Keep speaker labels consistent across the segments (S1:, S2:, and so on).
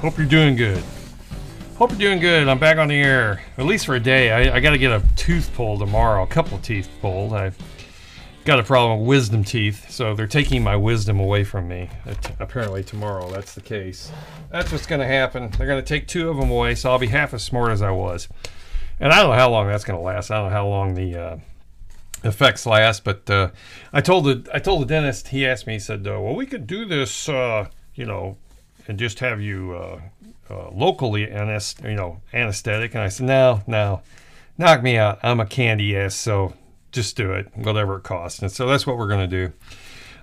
S1: Hope you're doing good. Hope you're doing good. I'm back on the air, at least for a day. I, I got to get a tooth pulled tomorrow, a couple teeth pulled. I've got a problem with wisdom teeth, so they're taking my wisdom away from me. It, apparently tomorrow, that's the case. That's what's going to happen. They're going to take two of them away, so I'll be half as smart as I was. And I don't know how long that's going to last. I don't know how long the uh, effects last. But uh, I told the I told the dentist. He asked me. He said, uh, "Well, we could do this, uh, you know, and just have you uh, uh, locally anest- you know, anesthetic." And I said, "No, no, knock me out. I'm a candy ass, so just do it, whatever it costs." And so that's what we're gonna do.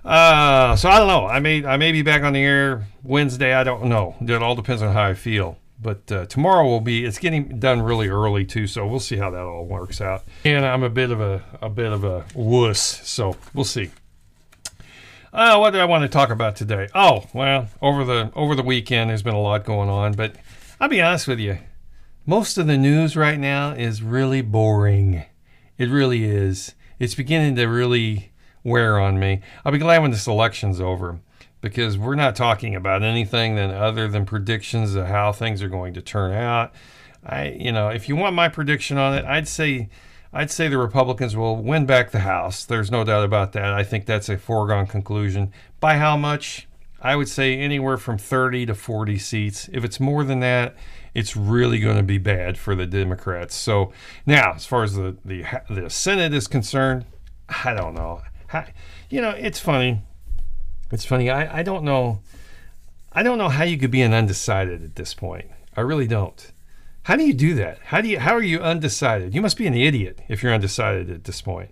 S1: Uh, so I don't know. I may I may be back on the air Wednesday. I don't know. It all depends on how I feel. But uh, tomorrow will be. It's getting done really early too, so we'll see how that all works out. And I'm a bit of a a bit of a wuss, so we'll see. Uh, what do I want to talk about today? Oh, well, over the over the weekend, there's been a lot going on, but I'll be honest with you. Most of the news right now is really boring. It really is. It's beginning to really wear on me. I'll be glad when this election's over because we're not talking about anything than other than predictions of how things are going to turn out. I, you know, if you want my prediction on it, I'd say, I'd say the Republicans will win back the House. There's no doubt about that. I think that's a foregone conclusion. By how much? I would say anywhere from 30 to 40 seats. If it's more than that, it's really going to be bad for the Democrats. So now, as far as the the, the Senate is concerned, I don't know. You know, it's funny it's funny. I, I don't know. I don't know how you could be an undecided at this point. I really don't. How do you do that? How do you? How are you undecided? You must be an idiot if you're undecided at this point.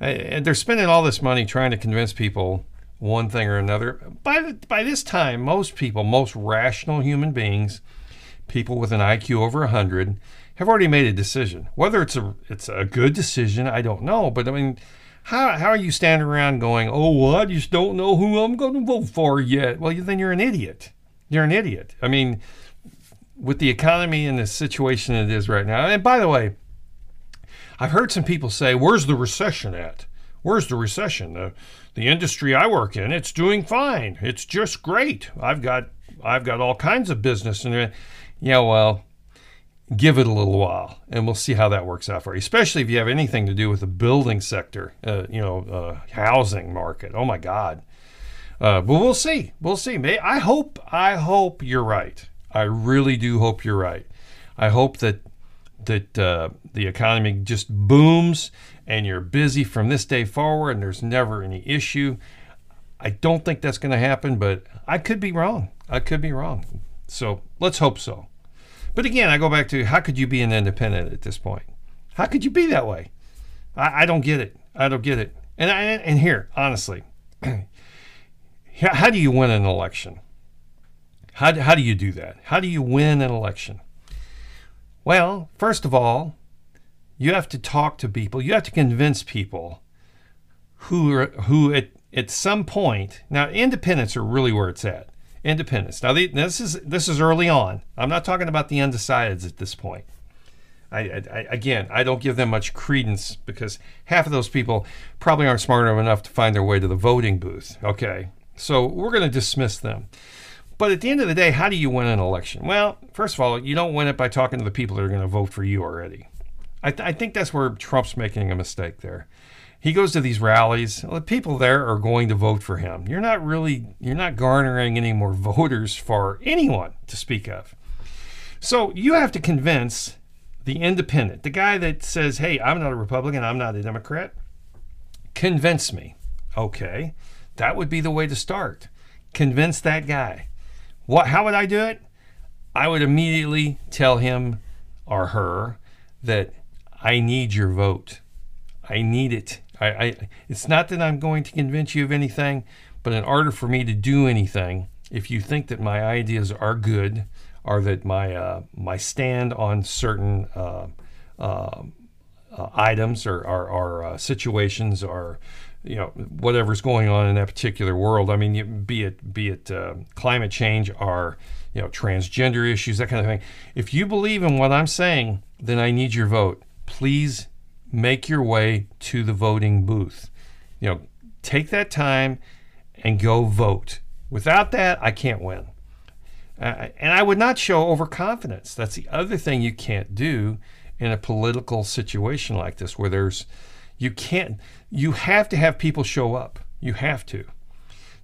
S1: And they're spending all this money trying to convince people one thing or another. By the, by this time, most people, most rational human beings, people with an IQ over 100, have already made a decision. Whether it's a it's a good decision, I don't know. But I mean, how, how are you standing around going, oh, well, I just don't know who I'm going to vote for yet? Well, then you're an idiot. You're an idiot. I mean, with the economy and the situation it is right now. And by the way, I've heard some people say, where's the recession at? Where's the recession? The, the industry I work in, it's doing fine. It's just great. I've got I've got all kinds of business and yeah, well, give it a little while and we'll see how that works out for you especially if you have anything to do with the building sector uh, you know uh, housing market oh my god uh, but we'll see we'll see May i hope i hope you're right i really do hope you're right i hope that that uh, the economy just booms and you're busy from this day forward and there's never any issue i don't think that's going to happen but i could be wrong i could be wrong so let's hope so but again, I go back to how could you be an independent at this point? How could you be that way? I, I don't get it. I don't get it. And I, and here, honestly, how do you win an election? How do, how do you do that? How do you win an election? Well, first of all, you have to talk to people. You have to convince people who are, who at, at some point now independents are really where it's at independence. Now, this is this is early on. I'm not talking about the undecideds at this point. I, I, again, I don't give them much credence because half of those people probably aren't smart enough to find their way to the voting booth. Okay, so we're going to dismiss them. But at the end of the day, how do you win an election? Well, first of all, you don't win it by talking to the people that are going to vote for you already. I, th- I think that's where Trump's making a mistake there he goes to these rallies. The people there are going to vote for him. You're not really, you're not garnering any more voters for anyone to speak of. So you have to convince the independent, the guy that says, hey, I'm not a Republican, I'm not a Democrat. Convince me. Okay, that would be the way to start. Convince that guy. What? How would I do it? I would immediately tell him or her that I need your vote. I need it. I, I, it's not that I'm going to convince you of anything, but in order for me to do anything, if you think that my ideas are good, are that my uh, my stand on certain uh, uh, uh items or, or, or uh, situations or you know whatever's going on in that particular world. I mean, be it be it uh, climate change or you know transgender issues, that kind of thing. If you believe in what I'm saying, then I need your vote. Please make your way to the voting booth. You know, take that time and go vote. Without that, I can't win. Uh, and I would not show overconfidence. That's the other thing you can't do in a political situation like this, where there's, you can't, you have to have people show up. You have to.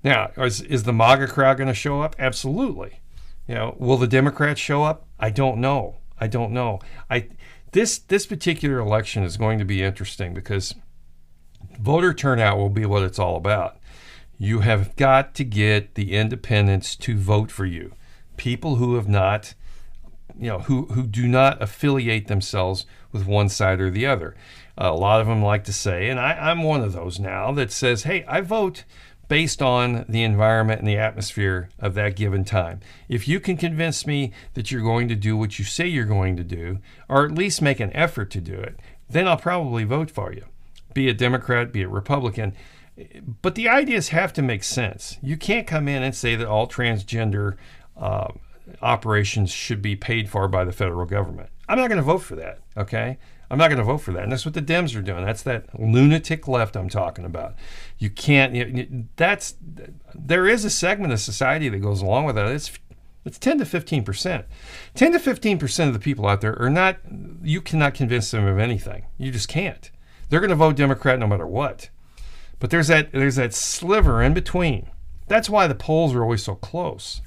S1: Now, is, is the MAGA crowd going to show up? Absolutely. You know, will the Democrats show up? I don't know. I don't know. I this this particular election is going to be interesting because voter turnout will be what it's all about. You have got to get the independents to vote for you. People who have not, you know, who, who do not affiliate themselves with one side or the other. A lot of them like to say, and I, I'm one of those now, that says, hey, I vote based on the environment and the atmosphere of that given time. If you can convince me that you're going to do what you say you're going to do, or at least make an effort to do it, then I'll probably vote for you, be a Democrat, be a Republican. But the ideas have to make sense. You can't come in and say that all transgender uh, operations should be paid for by the federal government. I'm not going to vote for that, okay? I'm not going to vote for that. And that's what the Dems are doing. That's that lunatic left I'm talking about. You can't, you, that's, there is a segment of society that goes along with that. It's, it's 10 to 15 percent. 10 to 15 percent of the people out there are not, you cannot convince them of anything. You just can't. They're going to vote Democrat no matter what. But there's that there's that sliver in between. That's why the polls are always so close.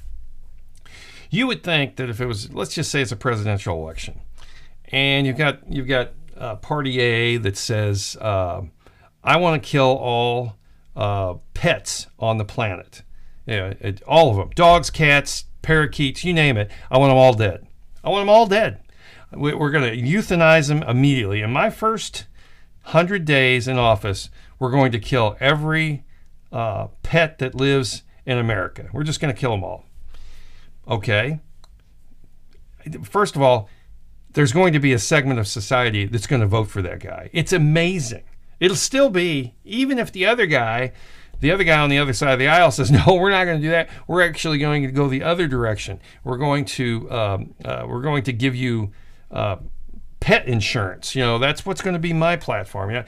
S1: You would think that if it was, let's just say it's a presidential election, and you've got you've got uh, Party A that says, uh, "I want to kill all uh, pets on the planet, yeah, it, all of them, dogs, cats, parakeets, you name it. I want them all dead. I want them all dead. We're going to euthanize them immediately. In my first hundred days in office, we're going to kill every uh, pet that lives in America. We're just going to kill them all. Okay. First of all, there's going to be a segment of society that's going to vote for that guy. It's amazing. It'll still be, even if the other guy, the other guy on the other side of the aisle says, no, we're not going to do that. We're actually going to go the other direction. We're going to, um, uh, we're going to give you uh, pet insurance. You know, that's what's going to be my platform. Yeah.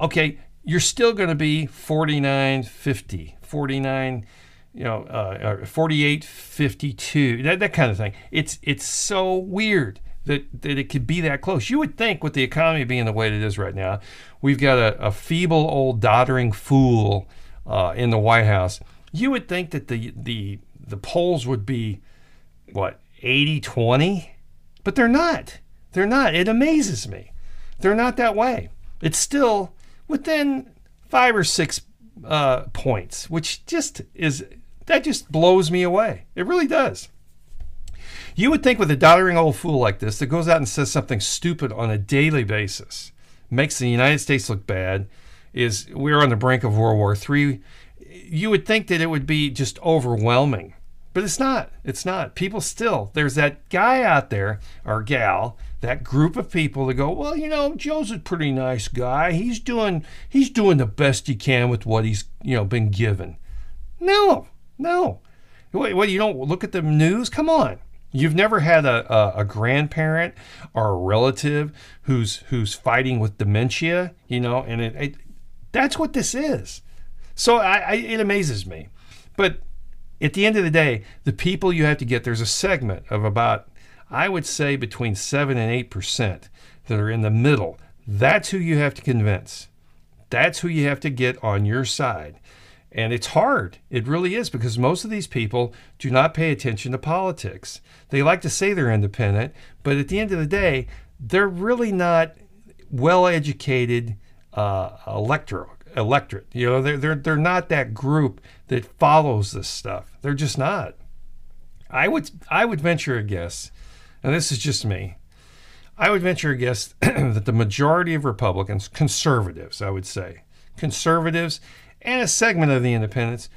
S1: Okay, you're still going to be 49.50, 49, you know, uh, 48.52, that, that kind of thing. It's it's so weird that, that it could be that close. You would think, with the economy being the way it is right now, we've got a, a feeble old doddering fool uh, in the White House. You would think that the the the polls would be what 80 20 but they're not they're not it amazes me they're not that way it's still within five or six uh, points, which just is that just blows me away. It really does. You would think with a doddering old fool like this that goes out and says something stupid on a daily basis, makes the United States look bad, is we're on the brink of World War III. You would think that it would be just overwhelming, but it's not. It's not. People still, there's that guy out there or gal that group of people that go, well, you know, Joe's a pretty nice guy. He's doing he's doing the best he can with what he's you know been given. No, no. What, what you don't look at the news? Come on. You've never had a, a, a, grandparent or a relative who's who's fighting with dementia, you know, and it, it that's what this is. So I, I, it amazes me. But at the end of the day, the people you have to get, there's a segment of about I would say between 7 and 8% that are in the middle. That's who you have to convince. That's who you have to get on your side. And it's hard. It really is because most of these people do not pay attention to politics. They like to say they're independent, but at the end of the day, they're really not well educated uh, electorate. Electorate, you know, they're, they're they're not that group that follows this stuff. They're just not. I would I would venture a guess and this is just me, I would venture a guess that the majority of Republicans, conservatives, I would say, conservatives, and a segment of the independents,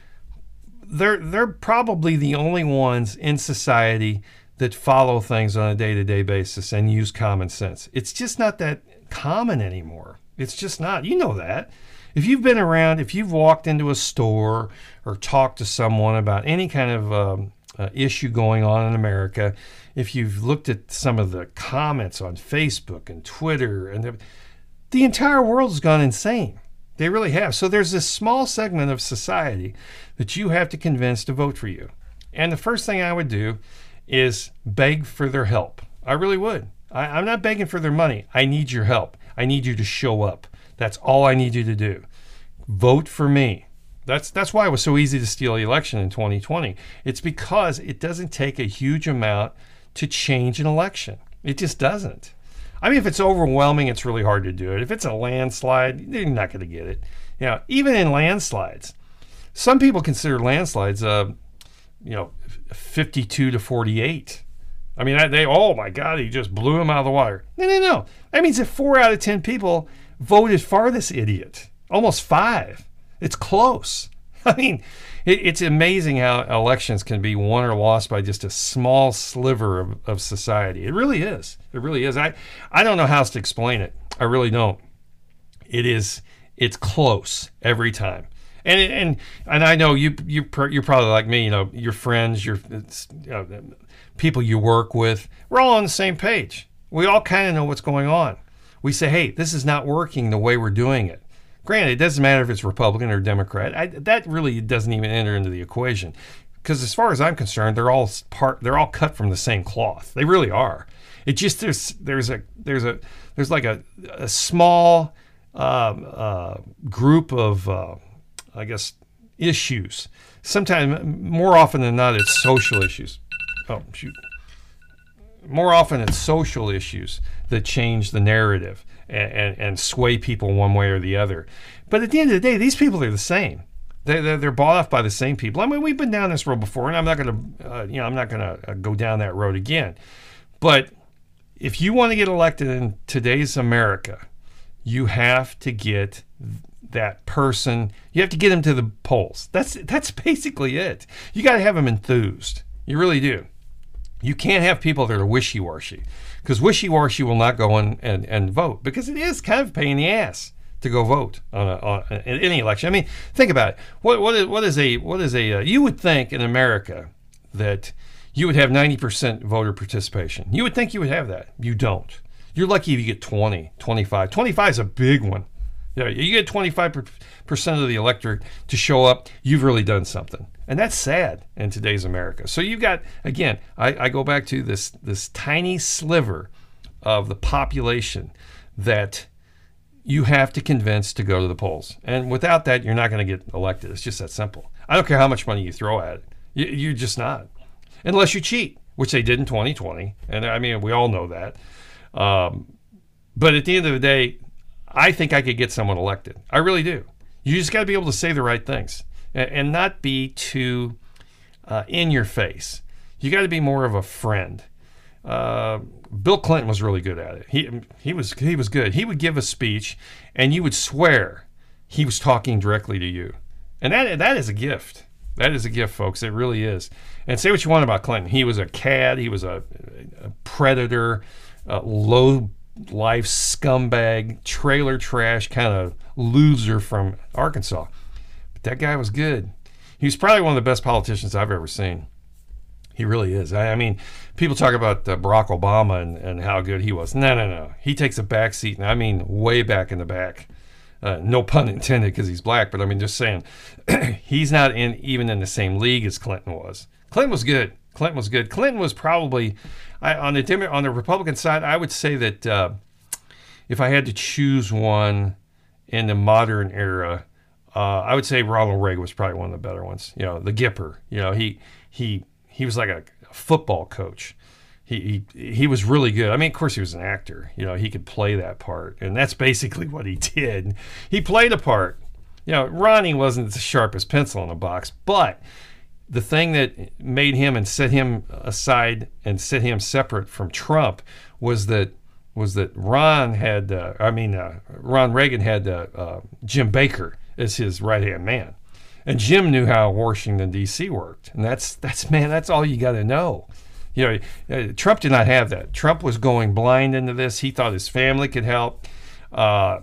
S1: they're they're probably the only ones in society that follow things on a day to day basis and use common sense. It's just not that common anymore. It's just not. You know that. If you've been around, if you've walked into a store or talked to someone about any kind of um, uh, issue going on in America, if you've looked at some of the comments on Facebook and Twitter, and the, the entire world has gone insane. They really have. So there's this small segment of society that you have to convince to vote for you. And the first thing I would do is beg for their help. I really would. I, I'm not begging for their money. I need your help. I need you to show up. That's all I need you to do. Vote for me. That's that's why it was so easy to steal the election in 2020. It's because it doesn't take a huge amount to change an election. It just doesn't. I mean, if it's overwhelming, it's really hard to do it. If it's a landslide, you're not going to get it. You know, even in landslides, some people consider landslides, uh, you know, 52 to 48. I mean, they, oh my God, he just blew him out of the water. No, no, no. That means that four out of 10 people voted for this idiot, almost five. It's close. I mean, it, it's amazing how elections can be won or lost by just a small sliver of, of society. It really is. It really is. I, I don't know how to explain it. I really don't. It is. It's close every time. And and and I know you you you're probably like me. You know, your friends, your you know, people you work with. We're all on the same page. We all kind of know what's going on. We say, hey, this is not working the way we're doing it. Granted, it doesn't matter if it's Republican or Democrat. I, that really doesn't even enter into the equation, because as far as I'm concerned, they're all part. They're all cut from the same cloth. They really are. It just there's there's a there's a there's like a, a small um, uh, group of uh, I guess issues. Sometimes more often than not, it's social issues. Oh shoot. More often, it's social issues that change the narrative and, and, sway people one way or the other. But at the end of the day, these people are the same. They, they're, they're bought off by the same people. I mean, we've been down this road before, and I'm not going to, uh, you know, I'm not going to uh, go down that road again. But if you want to get elected in today's America, you have to get that person. You have to get them to the polls. That's that's basically it. You got to have them enthused. You really do. You can't have people that are wishy-washy because wishy-washy will not go in and, and vote because it is kind of a pain in the ass to go vote on, a, on any election. I mean, think about it. What what is, what is a what is a uh, you would think in America that you would have 90% voter participation. You would think you would have that. You don't. You're lucky if you get 20, 25. 25 is a big one. Yeah, you get 25% of the electorate to show up, you've really done something. And that's sad in today's America. So you've got, again, I, I go back to this, this tiny sliver of the population that you have to convince to go to the polls. And without that, you're not going to get elected. It's just that simple. I don't care how much money you throw at it. You, you're just not. Unless you cheat, which they did in 2020. And I mean, we all know that. Um, but at the end of the day, I think I could get someone elected. I really do. You just got to be able to say the right things and, not be too uh, in your face. You got to be more of a friend. Uh, Bill Clinton was really good at it. He he was he was good. He would give a speech, and you would swear he was talking directly to you, and that that is a gift. That is a gift, folks. It really is. And say what you want about Clinton. He was a cad. He was a, a predator, a low life scumbag, trailer trash kind of loser from Arkansas. That guy was good. He was probably one of the best politicians I've ever seen. He really is. I, I mean, people talk about uh, Barack Obama and, and how good he was. No, no, no. He takes a back seat, and I mean way back in the back. Uh, no pun intended because he's black, but I mean just saying, he's not in even in the same league as Clinton was. Clinton was good. Clinton was good. Clinton was probably I, on the on the Republican side. I would say that uh, if I had to choose one in the modern era, uh, I would say Ronald Reagan was probably one of the better ones. You know, the Gipper. You know, he he he was like a football coach. He, he he was really good. I mean, of course, he was an actor. You know, he could play that part, and that's basically what he did. He played a part. You know, Ronnie wasn't the sharpest pencil in the box, but the thing that made him and set him aside and set him separate from Trump was that was that Ron had uh, I mean uh, Ron Reagan had uh, uh Jim Baker as his right hand man, and Jim knew how Washington D.C. worked, and that's that's man that's all you got to know. You know, uh, Trump did not have that. Trump was going blind into this. He thought his family could help. Uh,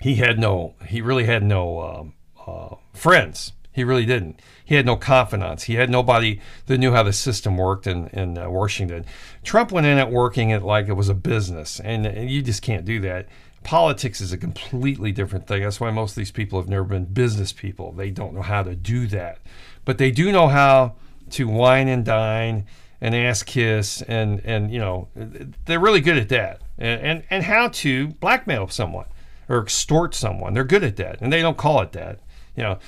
S1: he had no. He really had no um, uh, friends. He really didn't. He had no confidants. He had nobody that knew how the system worked in, in uh, Washington. Trump went in at working it like it was a business, and, and you just can't do that. Politics is a completely different thing. That's why most of these people have never been business people. They don't know how to do that. But they do know how to wine and dine and ass kiss and, and you know, they're really good at that. And, and, and how to blackmail someone or extort someone. They're good at that. And they don't call it that. You know,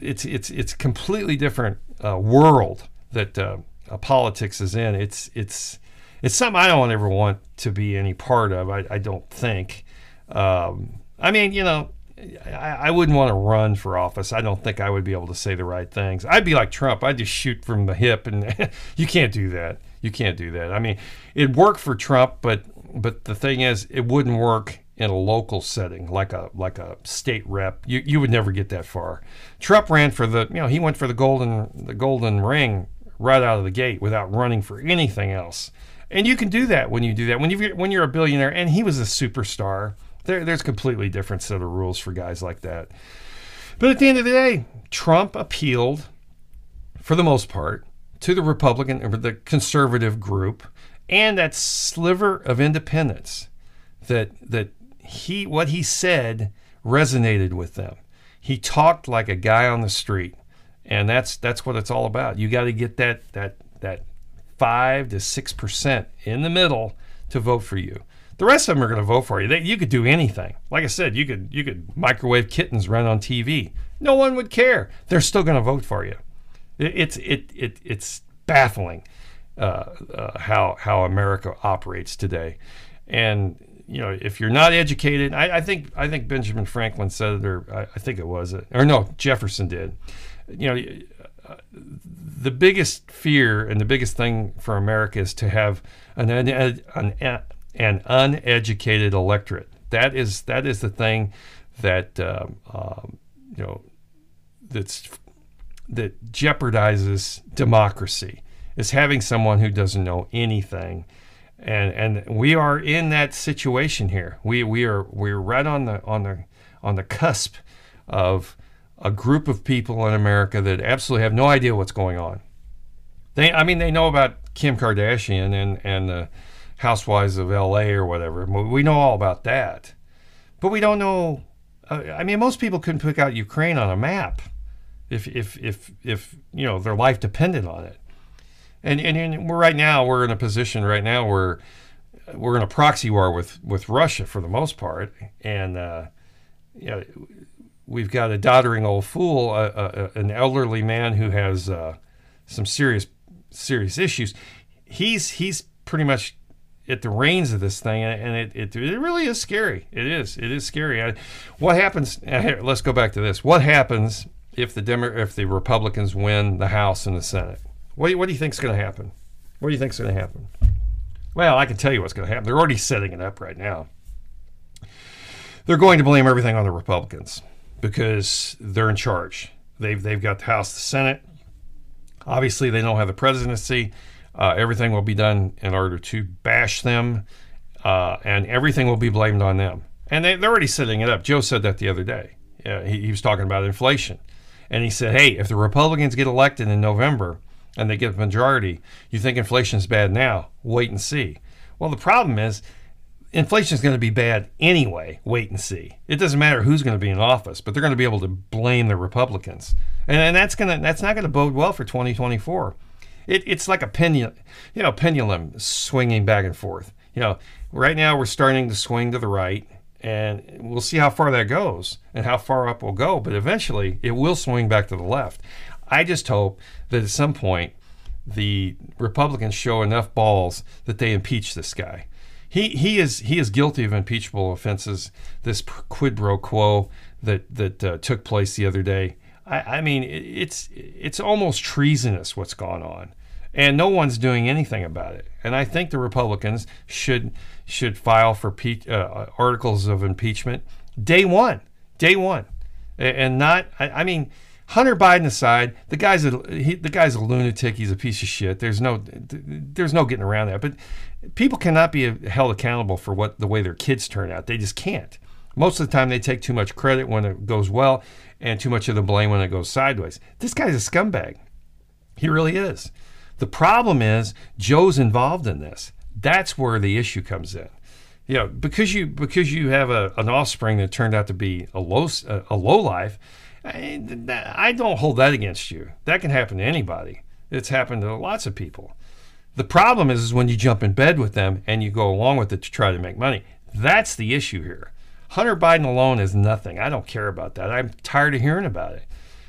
S1: it's it's it's a completely different uh, world that uh, politics is in. It's it's it's something I don't ever want to be any part of. I, I don't think. Um, I mean, you know, I, I, wouldn't want to run for office. I don't think I would be able to say the right things. I'd be like Trump. I'd just shoot from the hip, and you can't do that. You can't do that. I mean, it worked for Trump, but but the thing is, it wouldn't work in a local setting, like a like a state rep. You you would never get that far. Trump ran for the you know he went for the golden the golden ring right out of the gate without running for anything else. And you can do that when you do that when you when you're a billionaire. And he was a superstar. There, there's completely different set of rules for guys like that. But at the end of the day, Trump appealed, for the most part, to the Republican or the conservative group and that sliver of independence that that he what he said resonated with them. He talked like a guy on the street, and that's that's what it's all about. You got to get that that that five to six percent in the middle to vote for you. The rest of them are going to vote for you. They, you could do anything. Like I said, you could you could microwave kittens run on TV. No one would care. They're still going to vote for you. It, it's it, it it's baffling uh, uh, how how America operates today, and you know, if you're not educated, I, I, think I think Benjamin Franklin said it, or I, I think it was, or no, Jefferson did. You know, uh, the biggest fear and the biggest thing for America is to have an, an, an, an uneducated electorate. That is that is the thing that um, um, you know that's that jeopardizes democracy is having someone who doesn't know anything and and we are in that situation here. We we are we're right on the on the on the cusp of a group of people in America that absolutely have no idea what's going on. They I mean they know about Kim Kardashian and and the Housewives of L.A. or whatever. We know all about that, but we don't know. Uh, I mean, most people couldn't pick out Ukraine on a map if if if if you know their life depended on it. And, and, and we're right now we're in a position right now where we're in a proxy war with with Russia for the most part, and uh, you know, we've got a doddering old fool, an elderly man who has uh, some serious serious issues. He's he's pretty much at the reins of this thing, and it, it, it really is scary. It is it is scary. I, what happens? Uh, here, let's go back to this. What happens if the Demo- if the Republicans win the House and the Senate? What what do you think is going to happen? What do you think is going to happen? Well, I can tell you what's going to happen. They're already setting it up right now. They're going to blame everything on the Republicans because they're in charge. They've they've got the House, the Senate. Obviously, they don't have the presidency. Uh, everything will be done in order to bash them, uh, and everything will be blamed on them. And they, they're already setting it up. Joe said that the other day. He, he was talking about inflation, and he said, "Hey, if the Republicans get elected in November." and they get a majority, you think inflation is bad now. Wait and see. Well, the problem is inflation is going to be bad anyway. Wait and see. It doesn't matter who's going to be in office, but they're going to be able to blame the Republicans, and, and that's going to that's not going to bode well for 2024. It, it's like a pendulum, you know, pendulum swinging back and forth. You know, right now we're starting to swing to the right, and we'll see how far that goes and how far up we'll go. But eventually, it will swing back to the left. I just hope that at some point the Republicans show enough balls that they impeach this guy. He, he is he is guilty of impeachable offenses. This quid pro quo that that uh, took place the other day. I, I mean, it's it's almost treasonous what's gone on, and no one's doing anything about it. And I think the Republicans should should file for pe- uh, articles of impeachment day one, day one, and not. I, I mean, Hunter Biden aside, the guy's a he, the guy's a lunatic. He's a piece of shit. There's no there's no getting around that. But people cannot be held accountable for what the way their kids turn out. They just can't. Most of the time, they take too much credit when it goes well, and too much of the blame when it goes sideways. This guy's a scumbag. He really is. The problem is Joe's involved in this. That's where the issue comes in. You know, because you because you have a, an offspring that turned out to be a low a low life. I don't hold that against you. That can happen to anybody. It's happened to lots of people. The problem is, is when you jump in bed with them and you go along with it to try to make money. That's the issue here. Hunter Biden alone is nothing. I don't care about that. I'm tired of hearing about it.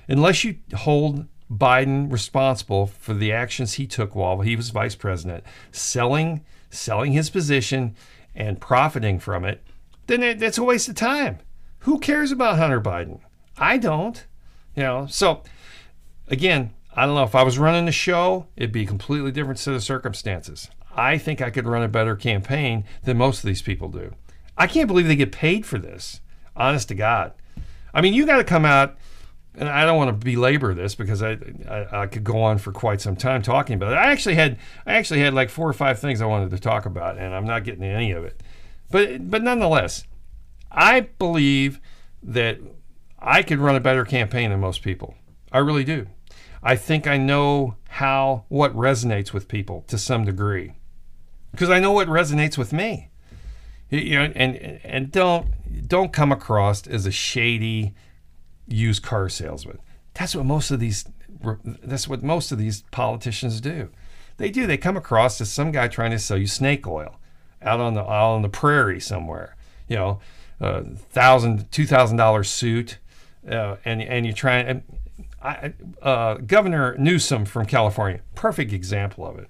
S1: Unless you hold Biden responsible for the actions he took while he was vice president, selling selling his position and profiting from it, then it, it's a waste of time. Who cares about Hunter Biden? I don't. You know, so again, I don't know if I was running the show, it'd be a completely different set of circumstances. I think I could run a better campaign than most of these people do. I can't believe they get paid for this. Honest to God. I mean, you got to come out, and I don't want to belabor this because I, I, I could go on for quite some time talking about it. I actually had I actually had like four or five things I wanted to talk about, and I'm not getting to any of it. But but nonetheless, I believe that I could run a better campaign than most people. I really do. I think I know how what resonates with people to some degree because I know what resonates with me. You know, and and don't don't come across as a shady used car salesman. That's what most of these that's what most of these politicians do. They do. They come across as some guy trying to sell you snake oil out on the out on the prairie somewhere. You know, a thousand two thousand dollar suit, uh, and and you try and I, uh, Governor Newsom from California, perfect example of it.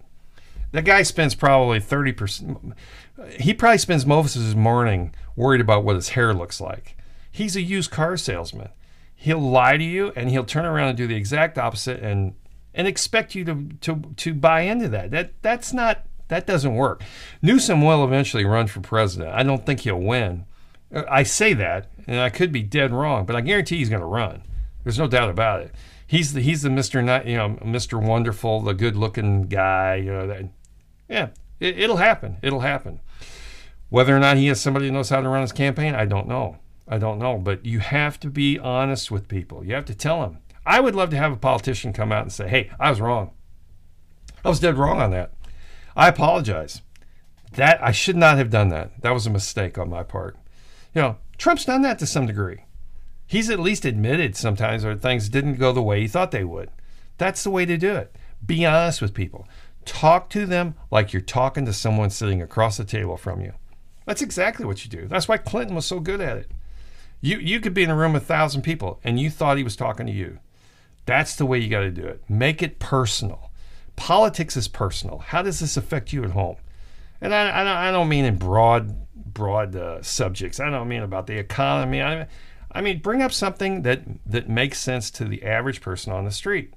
S1: That guy spends probably thirty percent he probably spends most of his morning worried about what his hair looks like. He's a used car salesman. He'll lie to you and he'll turn around and do the exact opposite and and expect you to to to buy into that. That that's not that doesn't work. Newsom will eventually run for president. I don't think he'll win. I say that, and I could be dead wrong, but I guarantee he's going to run. There's no doubt about it. He's the he's the Mister Not you know Mister Wonderful, the good-looking guy. You know that. Yeah, it, it'll happen. It'll happen. Whether or not he has somebody who knows how to run his campaign, I don't know. I don't know. But you have to be honest with people. You have to tell them. I would love to have a politician come out and say, hey, I was wrong. I was dead wrong on that. I apologize. That I should not have done that. That was a mistake on my part. You know, Trump's done that to some degree. He's at least admitted sometimes that things didn't go the way he thought they would. That's the way to do it. Be honest with people. Talk to them like you're talking to someone sitting across the table from you. That's exactly what you do. That's why Clinton was so good at it. You you could be in a room with a thousand people and you thought he was talking to you. That's the way you got to do it. Make it personal. Politics is personal. How does this affect you at home? And I, I, don't mean in broad broad uh, subjects. I don't mean about the economy. I, I mean bring up something that that makes sense to the average person on the street.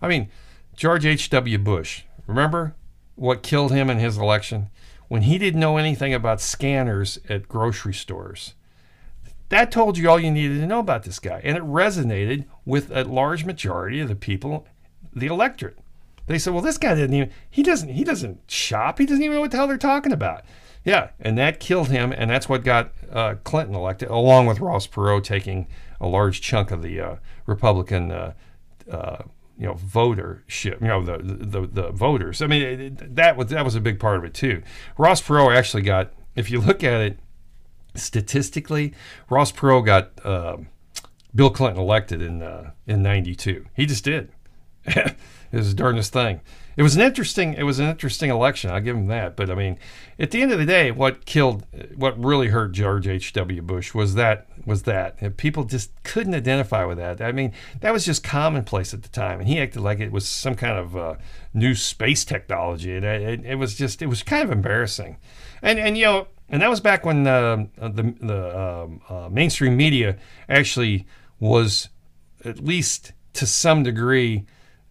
S1: I mean George H. W. Bush. Remember what killed him in his election? when he didn't know anything about scanners at grocery stores. That told you all you needed to know about this guy, and it resonated with a large majority of the people, the electorate. They said, "Well, this guy didn't even he doesn't he doesn't shop. He doesn't even know what the hell they're talking about." Yeah, and that killed him, and that's what got uh, Clinton elected, along with Ross Perot taking a large chunk of the uh, Republican uh, uh you know votership you know the, the the voters. I mean that was that was a big part of it too. Ross perot actually got if you look at it statistically ross perot got uh, bill clinton elected in uh, in 92 he just did. It was the darndest thing it was an interesting it was an interesting election i'll give him that but i mean at the end of the day what killed what really hurt george h.w bush was that was that and people just couldn't identify with that. I mean that was just commonplace at the time and he acted like it was some kind of uh, new space technology and it, it, was just it was kind of embarrassing. And and you know and that was back when uh, the the um, uh, mainstream media actually was at least to some degree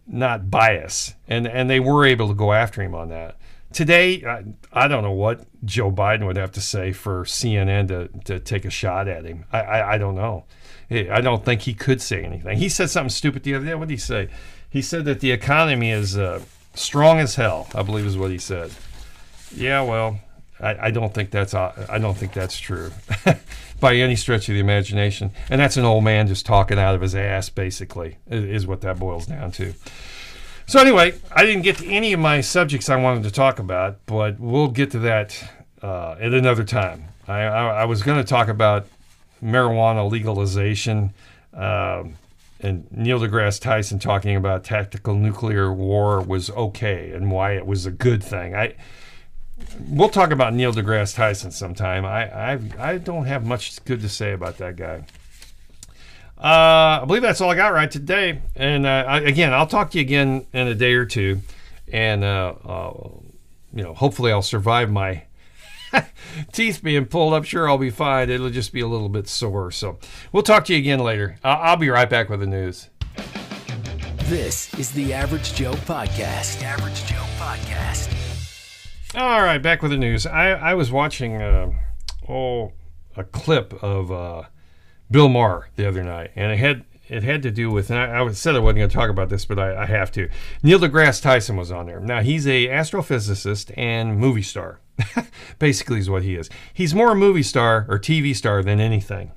S1: not bias, and and they were able to go after him on that. today, I, I, don't know what Joe Biden would have to say for CNN to, to take a shot at him. I, I, I don't know. I don't think he could say anything. He said something stupid the other day. What did he say? He said that the economy is uh, strong as hell. I believe is what he said. Yeah, well, I, I don't think that's uh, I don't think that's true by any stretch of the imagination. And that's an old man just talking out of his ass, basically, is what that boils down to. So anyway, I didn't get to any of my subjects I wanted to talk about, but we'll get to that uh, at another time. I, I, I was going to talk about marijuana legalization um, and Neil deGrasse Tyson talking about tactical nuclear war was okay and why it was a good thing. I we'll talk about Neil deGrasse Tyson sometime. I I, I don't have much good to say about that guy. Uh, I believe that's all I got right today. And uh, I, again, I'll talk to you again in a day or two, and uh, you know, hopefully I'll survive my teeth being pulled. I'm sure I'll be fine. It'll just be a little bit sore. So we'll talk to you again later. I'll, I'll be right back with the news.
S2: This is the Average Joe Podcast. The Average Joe Podcast.
S1: All right, back with the news. I, I was watching uh, oh a clip of uh, Bill Maher the other night, and it had it had to do with. And I, I said I wasn't going to talk about this, but I, I have to. Neil deGrasse Tyson was on there. Now he's a astrophysicist and movie star. Basically, is what he is. He's more a movie star or TV star than anything.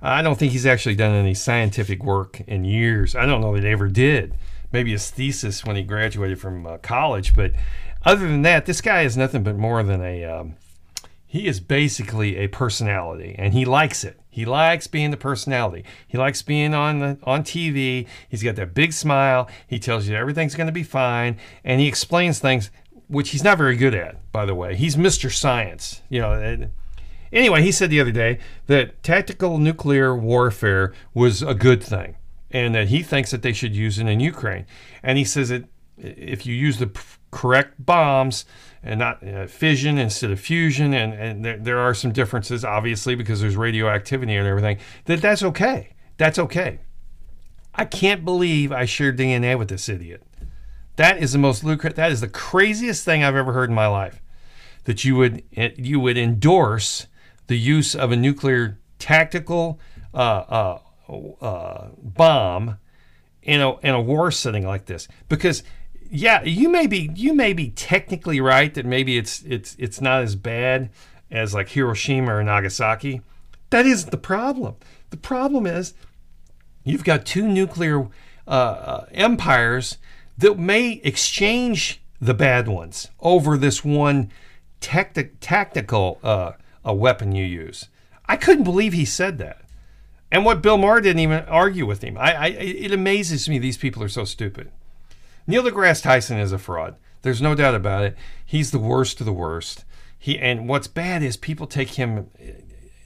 S1: I don't think he's actually done any scientific work in years. I don't know that he ever did. Maybe his thesis when he graduated from uh, college, but other than that, this guy is nothing but more than a. Um, he is basically a personality, and he likes it. He likes being the personality. He likes being on the on TV. He's got that big smile. He tells you everything's going to be fine, and he explains things which he's not very good at. By the way, he's Mr. Science. You know. Anyway, he said the other day that tactical nuclear warfare was a good thing, and that he thinks that they should use it in Ukraine. And he says that if you use the correct bombs and not uh, fission instead of fusion, and, and there, there are some differences, obviously, because there's radioactivity and everything, that that's okay. That's okay. I can't believe I shared DNA with this idiot. That is the most lucrative, that is the craziest thing I've ever heard in my life. That you would, you would endorse the use of a nuclear tactical uh, uh, uh, bomb in a, in a war setting like this. Because yeah, you may be you may be technically right that maybe it's it's it's not as bad as like Hiroshima or Nagasaki. That isn't the problem. The problem is you've got two nuclear uh, uh, empires that may exchange the bad ones over this one tacti- tactical uh, a weapon you use. I couldn't believe he said that. And what Bill Maher didn't even argue with him. I, I it amazes me these people are so stupid. Neil deGrasse Tyson is a fraud. There's no doubt about it. He's the worst of the worst. He and what's bad is people take him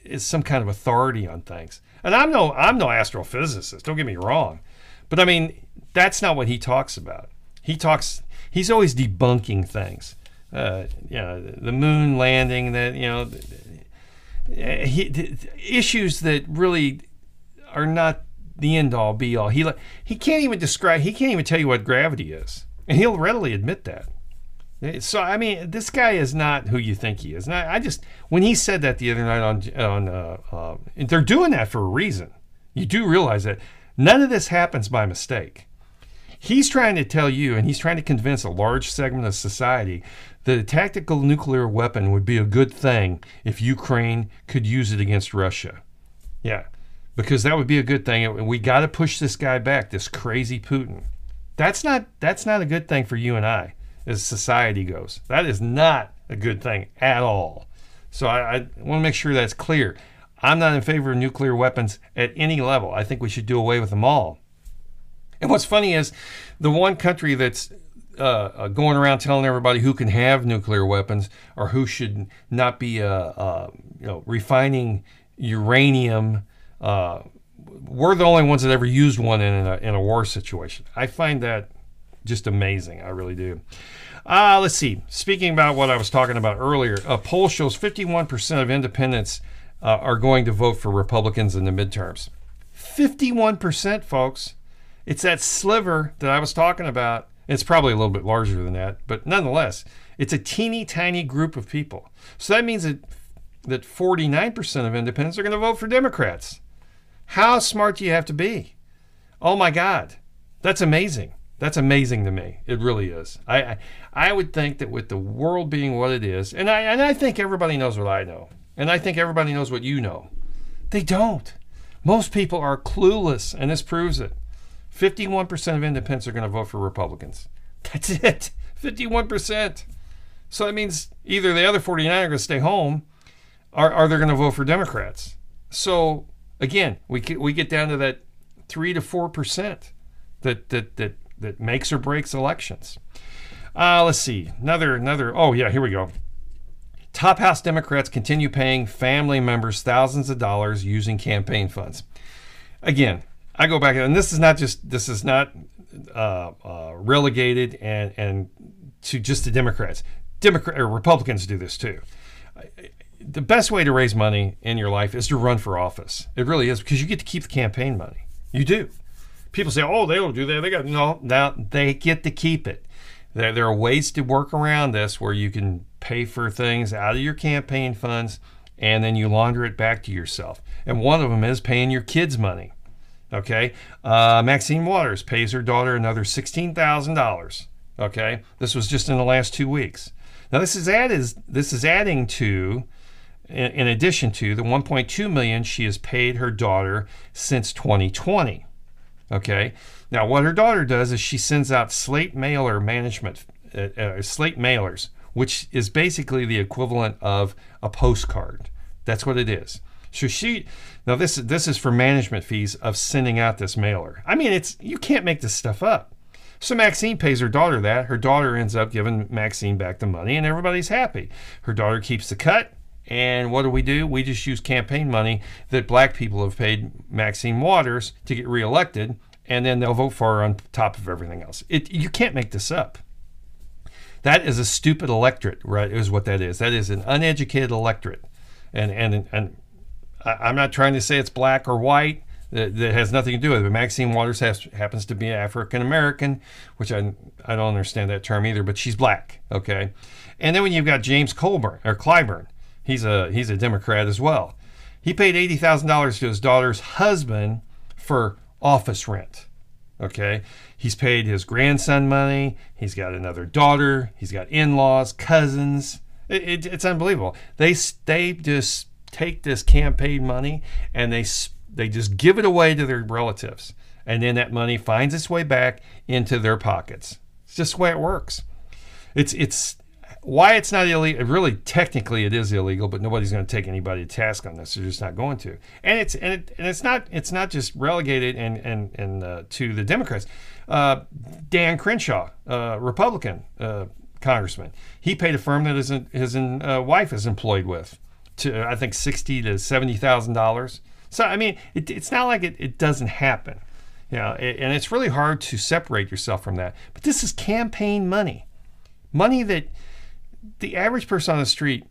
S1: as some kind of authority on things. And I'm no I'm no astrophysicist. Don't get me wrong, but I mean that's not what he talks about. He talks. He's always debunking things. Uh, you know, the moon landing. That you know, he, issues that really are not the end all be all. He like he can't even describe. He can't even tell you what gravity is, and he'll readily admit that. So I mean, this guy is not who you think he is. And I, I just when he said that the other night on on uh, uh, they're doing that for a reason. You do realize that none of this happens by mistake. He's trying to tell you, and he's trying to convince a large segment of society that a tactical nuclear weapon would be a good thing if Ukraine could use it against Russia. Yeah, because that would be a good thing. And we got to push this guy back, this crazy Putin. That's not that's not a good thing for you and I as society goes. That is not a good thing at all. So I, I want to make sure that's clear. I'm not in favor of nuclear weapons at any level. I think we should do away with them all. And what's funny is the one country that's uh, uh going around telling everybody who can have nuclear weapons or who should not be, uh, uh, you know, refining uranium uh, we're the only ones that ever used one in a, in a war situation. I find that just amazing. I really do. Uh, let's see. Speaking about what I was talking about earlier, a poll shows 51% of independents uh, are going to vote for Republicans in the midterms. 51%, folks. It's that sliver that I was talking about It's probably a little bit larger than that, but nonetheless, it's a teeny tiny group of people. So that means that that 49% of independents are going to vote for Democrats. How smart do you have to be? Oh my God, that's amazing. That's amazing to me. It really is. I, I, I would think that with the world being what it is, and I and I think everybody knows what I know, and I think everybody knows what you know. They don't. Most people are clueless, and this proves it. 51% of independents are going to vote for Republicans. That's it. 51%. So that means either the other 49 are going to stay home or, or they're going to vote for Democrats. So again, we get, we get down to that 3 to 4% that, that, that, that makes or breaks elections. Uh, let's see. Another, another, oh, yeah, here we go. Top House Democrats continue paying family members thousands of dollars using campaign funds. Again, I go back, and this is not just this is not uh, uh, relegated and and to just the Democrats. Democrat or Republicans do this too. The best way to raise money in your life is to run for office. It really is because you get to keep the campaign money. You do. People say, "Oh, they don't do that. They got no." Now they get to keep it. There, there are ways to work around this where you can pay for things out of your campaign funds and then you launder it back to yourself. And one of them is paying your kids money. Okay. Uh, Maxine Waters pays her daughter another $16,000. Okay. This was just in the last two weeks. Now this is added, this is adding to, in, addition to the 1.2 million she has paid her daughter since 2020. Okay. Now what her daughter does is she sends out slate mailer management, uh, uh, slate mailers, which is basically the equivalent of a postcard. That's what it is. So she now this this is for management fees of sending out this mailer. I mean, it's you can't make this stuff up. So Maxine pays her daughter that. Her daughter ends up giving Maxine back the money, and everybody's happy. Her daughter keeps the cut. And what do we do? We just use campaign money that black people have paid Maxine Waters to get reelected, and then they'll vote for her on top of everything else. It, you can't make this up. That is a stupid electorate, right? Is what that is. That is an uneducated electorate, and and and I'm not trying to say it's black or white. That, has nothing to do with it. But Maxine Waters has, happens to be African American, which I, I don't understand that term either, but she's black. Okay. And then when you've got James Colburn or Clyburn, he's a he's a Democrat as well. He paid eighty thousand dollars to his daughter's husband for office rent. Okay. He's paid his grandson money. He's got another daughter. He's got in-laws, cousins. It, it, it's unbelievable. They they just take this campaign money and they they just give it away to their relatives, and then that money finds its way back into their pockets. It's just the way it works. It's it's why it's not illegal. Really, technically, it is illegal, but nobody's going to take anybody to task on this. They're just not going to. And it's and, it, and it's not it's not just relegated and and and uh, to the Democrats. Uh, Dan Crenshaw, uh, Republican uh, congressman, he paid a firm that his his uh, wife is employed with to I think sixty to seventy thousand dollars. So I mean, it, it's not like it, it doesn't happen, you know. And it's really hard to separate yourself from that. But this is campaign money, money that the average person on the street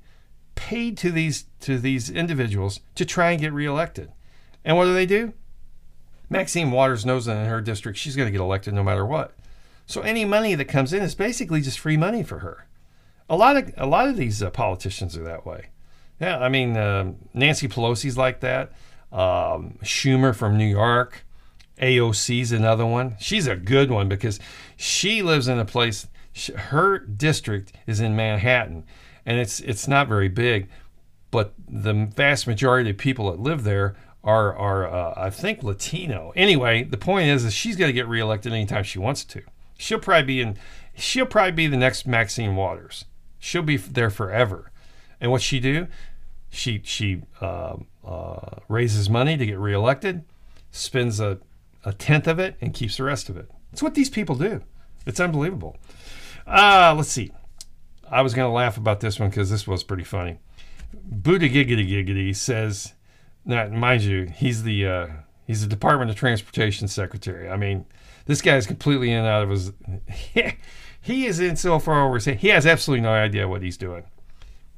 S1: paid to these to these individuals to try and get reelected. And what do they do? Maxine Waters knows that in her district she's going to get elected no matter what. So any money that comes in is basically just free money for her. A lot of a lot of these uh, politicians are that way. Yeah, I mean, uh, Nancy Pelosi's like that. Um, Schumer from New York. AOC's another one. She's a good one because she lives in a place. Her district is in Manhattan, and it's it's not very big, but the vast majority of people that live there are are uh, I think Latino. Anyway, the point is, is she's going to get reelected anytime she wants to. She'll probably be in. She'll probably be the next Maxine Waters. She'll be there forever. And what she do? She she uh, uh, raises money to get reelected, spends a, a tenth of it, and keeps the rest of it. It's what these people do. It's unbelievable. Uh, let's see. I was going to laugh about this one because this was pretty funny. Buddha Giggity Giggity says, now, mind you, he's the uh, he's the Department of Transportation secretary. I mean, this guy is completely in and out of his. he is in so far over his head. He has absolutely no idea what he's doing.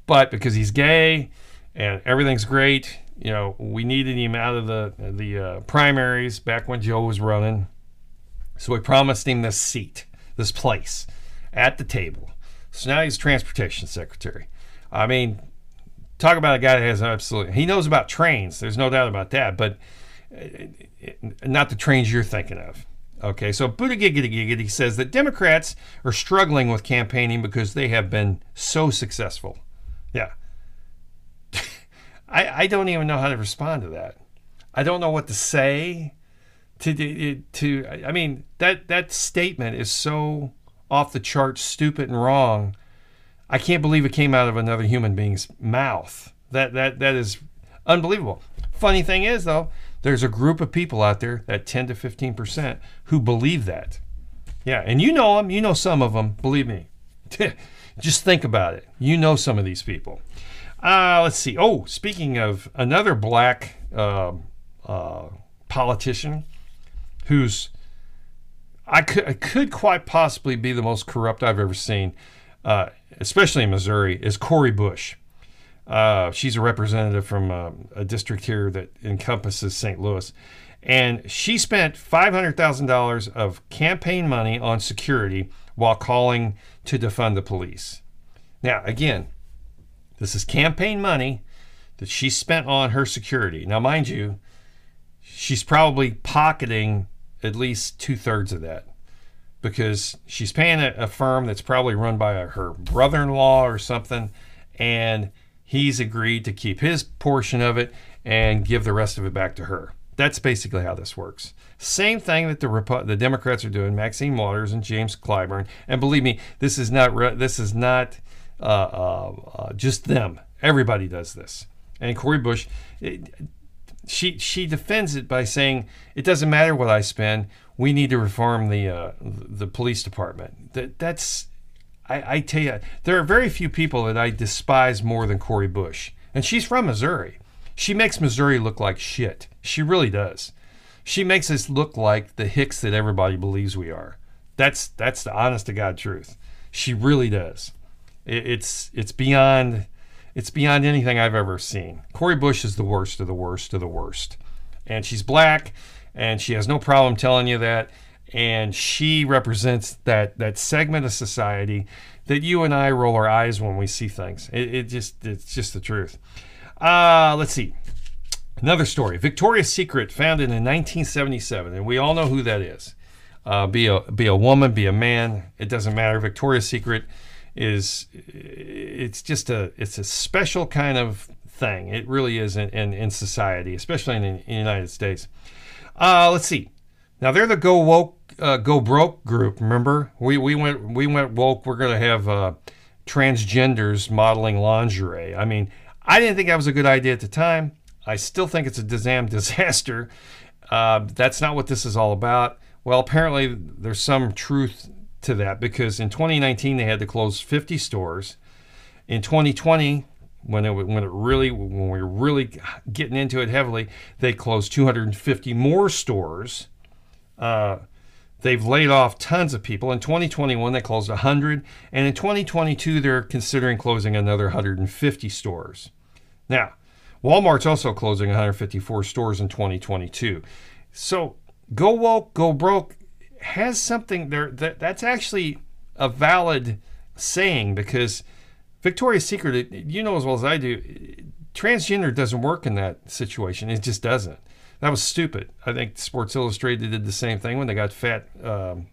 S1: But because he's gay, and everything's great. You know, we needed him out of the the uh, primaries back when Joe was running, so we promised him this seat. this place at the table. So now he's transportation secretary. I mean, talk about a guy that has absolutely he knows about trains. There's no doubt about that, but uh, not the trains you're thinking of. Okay, so Buttigieg says that Democrats are struggling with campaigning because they have been so successful. Yeah. I, I don't even know how to respond to that. I don't know what to say. To, to I mean that that statement is so off the charts, stupid and wrong. I can't believe it came out of another human being's mouth. That that that is unbelievable. Funny thing is though, there's a group of people out there, that 10 to 15%, who believe that. Yeah, and you know them, you know some of them, believe me. Just think about it. You know some of these people. Uh, let's see. Oh, speaking of another black uh, uh, politician who's I could, I could quite possibly be the most corrupt I've ever seen, uh, especially in Missouri, is Cori Bush. Uh, she's a representative from uh, a district here that encompasses St. Louis. And she spent $500,000 of campaign money on security while calling to defund the police. Now, again, this is campaign money that she spent on her security. Now, mind you, she's probably pocketing at least two thirds of that because she's paying a, a firm that's probably run by a, her brother in law or something. And he's agreed to keep his portion of it and give the rest of it back to her. That's basically how this works. Same thing that the the Democrats are doing, Maxine Waters and James Clyburn. And believe me, this is not re- this is not uh, uh, uh, just them. Everybody does this. And Cori Bush, it, she she defends it by saying it doesn't matter what I spend. We need to reform the uh, the police department. That that's I, I tell you, there are very few people that I despise more than Cori Bush. And she's from Missouri. She makes Missouri look like shit. She really does. She makes us look like the hicks that everybody believes we are. That's that's the honest to God truth. She really does. It, it's it's beyond it's beyond anything I've ever seen. Cori Bush is the worst of the worst of the worst. And she's black and she has no problem telling you that and she represents that that segment of society that you and I roll our eyes when we see things. It, it just it's just the truth. Uh, let's see. Another story. Victoria's Secret, founded in 1977, and we all know who that is. Uh, be a be a woman, be a man. It doesn't matter. Victoria's Secret is it's just a it's a special kind of thing. It really is in, in, in society, especially in, in the United States. Uh, let's see. Now they're the go woke, uh, go broke group. Remember, we we went we went woke. We're gonna have uh, transgenders modeling lingerie. I mean, I didn't think that was a good idea at the time. I still think it's a damn disaster. Uh, that's not what this is all about. Well, apparently there's some truth to that because in 2019 they had to close 50 stores. In 2020, when it when it really when we were really getting into it heavily, they closed 250 more stores. Uh, they've laid off tons of people. In 2021, they closed 100, and in 2022, they're considering closing another 150 stores. Now, Walmart's also closing 154 stores in 2022. So, go woke, go broke has something there that, that's actually a valid saying because Victoria's Secret, you know as well as I do, transgender doesn't work in that situation. It just doesn't. That was stupid. I think Sports Illustrated did the same thing when they got fat, um,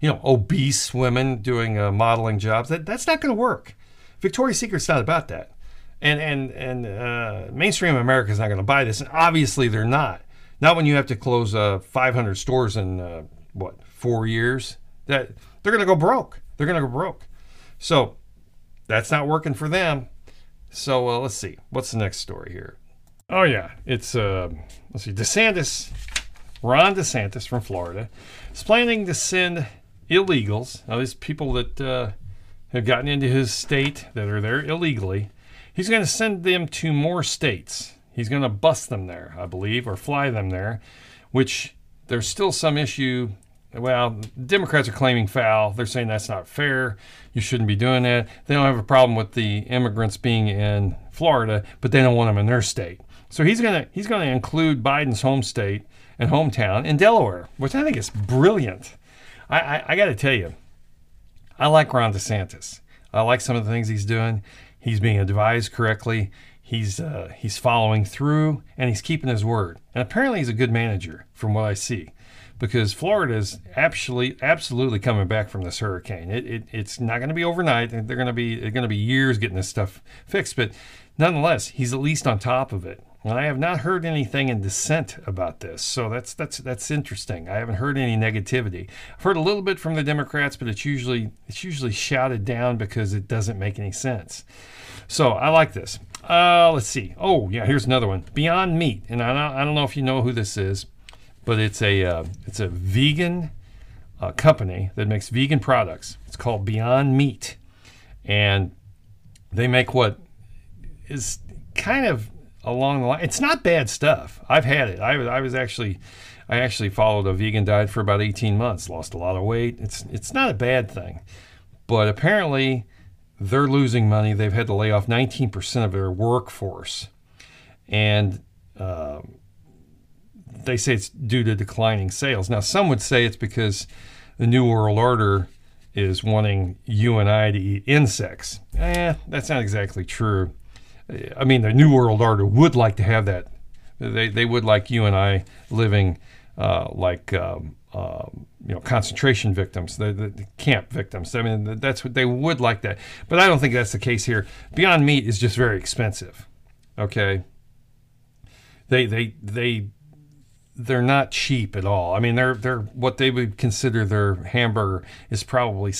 S1: you know, obese women doing uh, modeling jobs. That that's not going to work. Victoria's Secret's not about that, and and and uh, mainstream America is not going to buy this, and obviously they're not. Not when you have to close uh, 500 stores in uh, what four years. That they're going to go broke. They're going to go broke. So that's not working for them. So uh, let's see. What's the next story here? Oh yeah, it's uh, let's see, DeSantis, Ron DeSantis from Florida, is planning to send illegals. Now these people that uh, have gotten into his state that are there illegally. He's going to send them to more states. He's going to bust them there, I believe, or fly them there, which there's still some issue. Well, Democrats are claiming foul. They're saying that's not fair. You shouldn't be doing that. They don't have a problem with the immigrants being in Florida, but they don't want them in their state. So he's gonna he's gonna include Biden's home state and hometown in Delaware, which I think is brilliant. I, I, I got to tell you, I like Ron DeSantis. I like some of the things he's doing. He's being advised correctly. He's uh, he's following through and he's keeping his word. And apparently, he's a good manager, from what I see, because Florida is absolutely absolutely coming back from this hurricane. It, it it's not going to be overnight. They're going to be going to be years getting this stuff fixed. But nonetheless, he's at least on top of it. And I have not heard anything in dissent about this, so that's that's that's interesting. I haven't heard any negativity. I've heard a little bit from the Democrats, but it's usually it's usually shouted down because it doesn't make any sense. So I like this. Uh, let's see. Oh yeah, here's another one. Beyond Meat, and I don't, I don't know if you know who this is, but it's a uh, it's a vegan uh, company that makes vegan products. It's called Beyond Meat, and they make what is kind of along the line. It's not bad stuff. I've had it. I was I was actually I actually followed a vegan diet for about 18 months. Lost a lot of weight. It's it's not a bad thing, but apparently they're losing money. They've had to lay off 19% of their workforce, and uh, they say it's due to declining sales. Now some would say it's because the New World Order is wanting you and I to eat insects. Eh, that's not exactly true. I mean, the New World Order would like to have that. They, they would like you and I living uh, like um, uh, you know concentration victims, the, the, the, camp victims. I mean, that's what they would like that. But I don't think that's the case here. Beyond Meat is just very expensive. Okay. They they they they're not cheap at all. I mean, they're they're what they would consider their hamburger is probably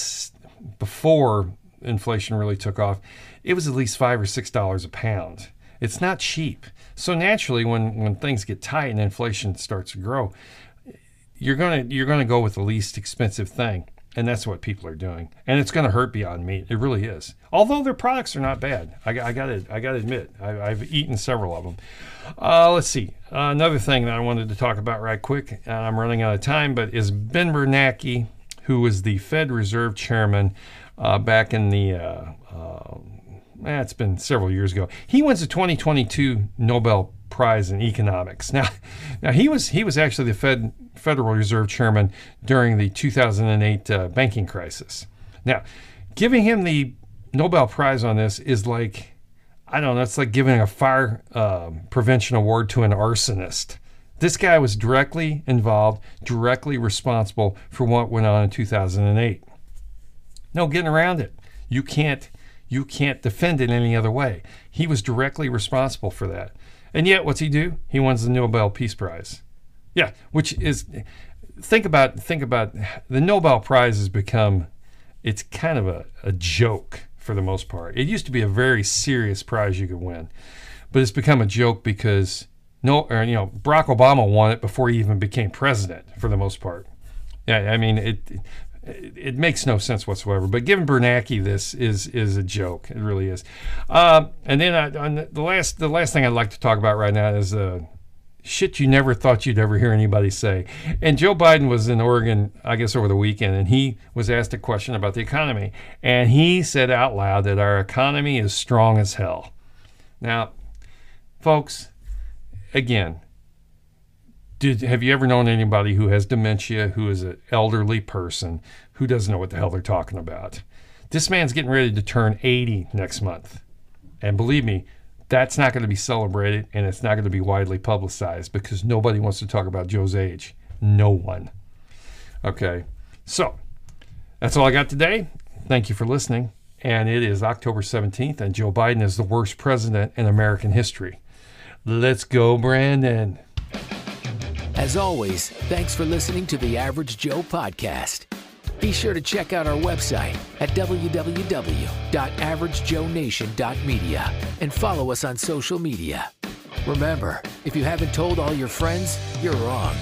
S1: before inflation really took off it was at least five or six dollars a pound. It's not cheap. So naturally, when when things get tight and inflation starts to grow, you're gonna you're gonna go with the least expensive thing, and that's what people are doing. And it's gonna hurt Beyond Meat. It really is. Although their products are not bad, I, I gotta I gotta admit, I, have eaten several of them. Uh, let's see. Uh, another thing that I wanted to talk about right quick. Uh, I'm running out of time, but is Ben Bernanke, who was the Fed Reserve Chairman uh, back in the uh, uh, eh, it's been several years ago. He wins the 2022 Nobel Prize in economics. Now, now he was he was actually the Fed Federal Reserve Chairman during the 2008 uh, banking crisis. Now, giving him the Nobel Prize on this is like I don't know. It's like giving a fire uh, prevention award to an arsonist. This guy was directly involved, directly responsible for what went on in 2008. No getting around it. You can't you can't defend it any other way. He was directly responsible for that. And yet, what's he do? He wins the Nobel Peace Prize. Yeah, which is think about think about the Nobel Prize has become it's kind of a, a joke for the most part. It used to be a very serious prize you could win, but it's become a joke because no, or, you know, Barack Obama won it before he even became president for the most part. Yeah, I mean, it it makes no sense whatsoever. But giving Bernanke this is is a joke. It really is. Uh, and then I, the last the last thing I'd like to talk about right now is uh, shit you never thought you'd ever hear anybody say. And Joe Biden was in Oregon, I guess, over the weekend, and he was asked a question about the economy, and he said out loud that our economy is strong as hell. Now, folks, again, did have you ever known anybody who has dementia, who is an elderly person, who doesn't know what the hell they're talking about? This man's getting ready to turn 80 next month. And believe me, that's not going to be celebrated and it's not going to be widely publicized because nobody wants to talk about Joe's age. No one. Okay. So, that's all I got today. Thank you for listening. And it is October 17th, and Joe Biden is the worst president in American history. Let's go, Brandon.
S2: As always, thanks for listening to the Average Joe podcast. Be sure to check out our website at www.averagejoenation.media and follow us on social media. Remember, if you haven't told all your friends, you're wrong.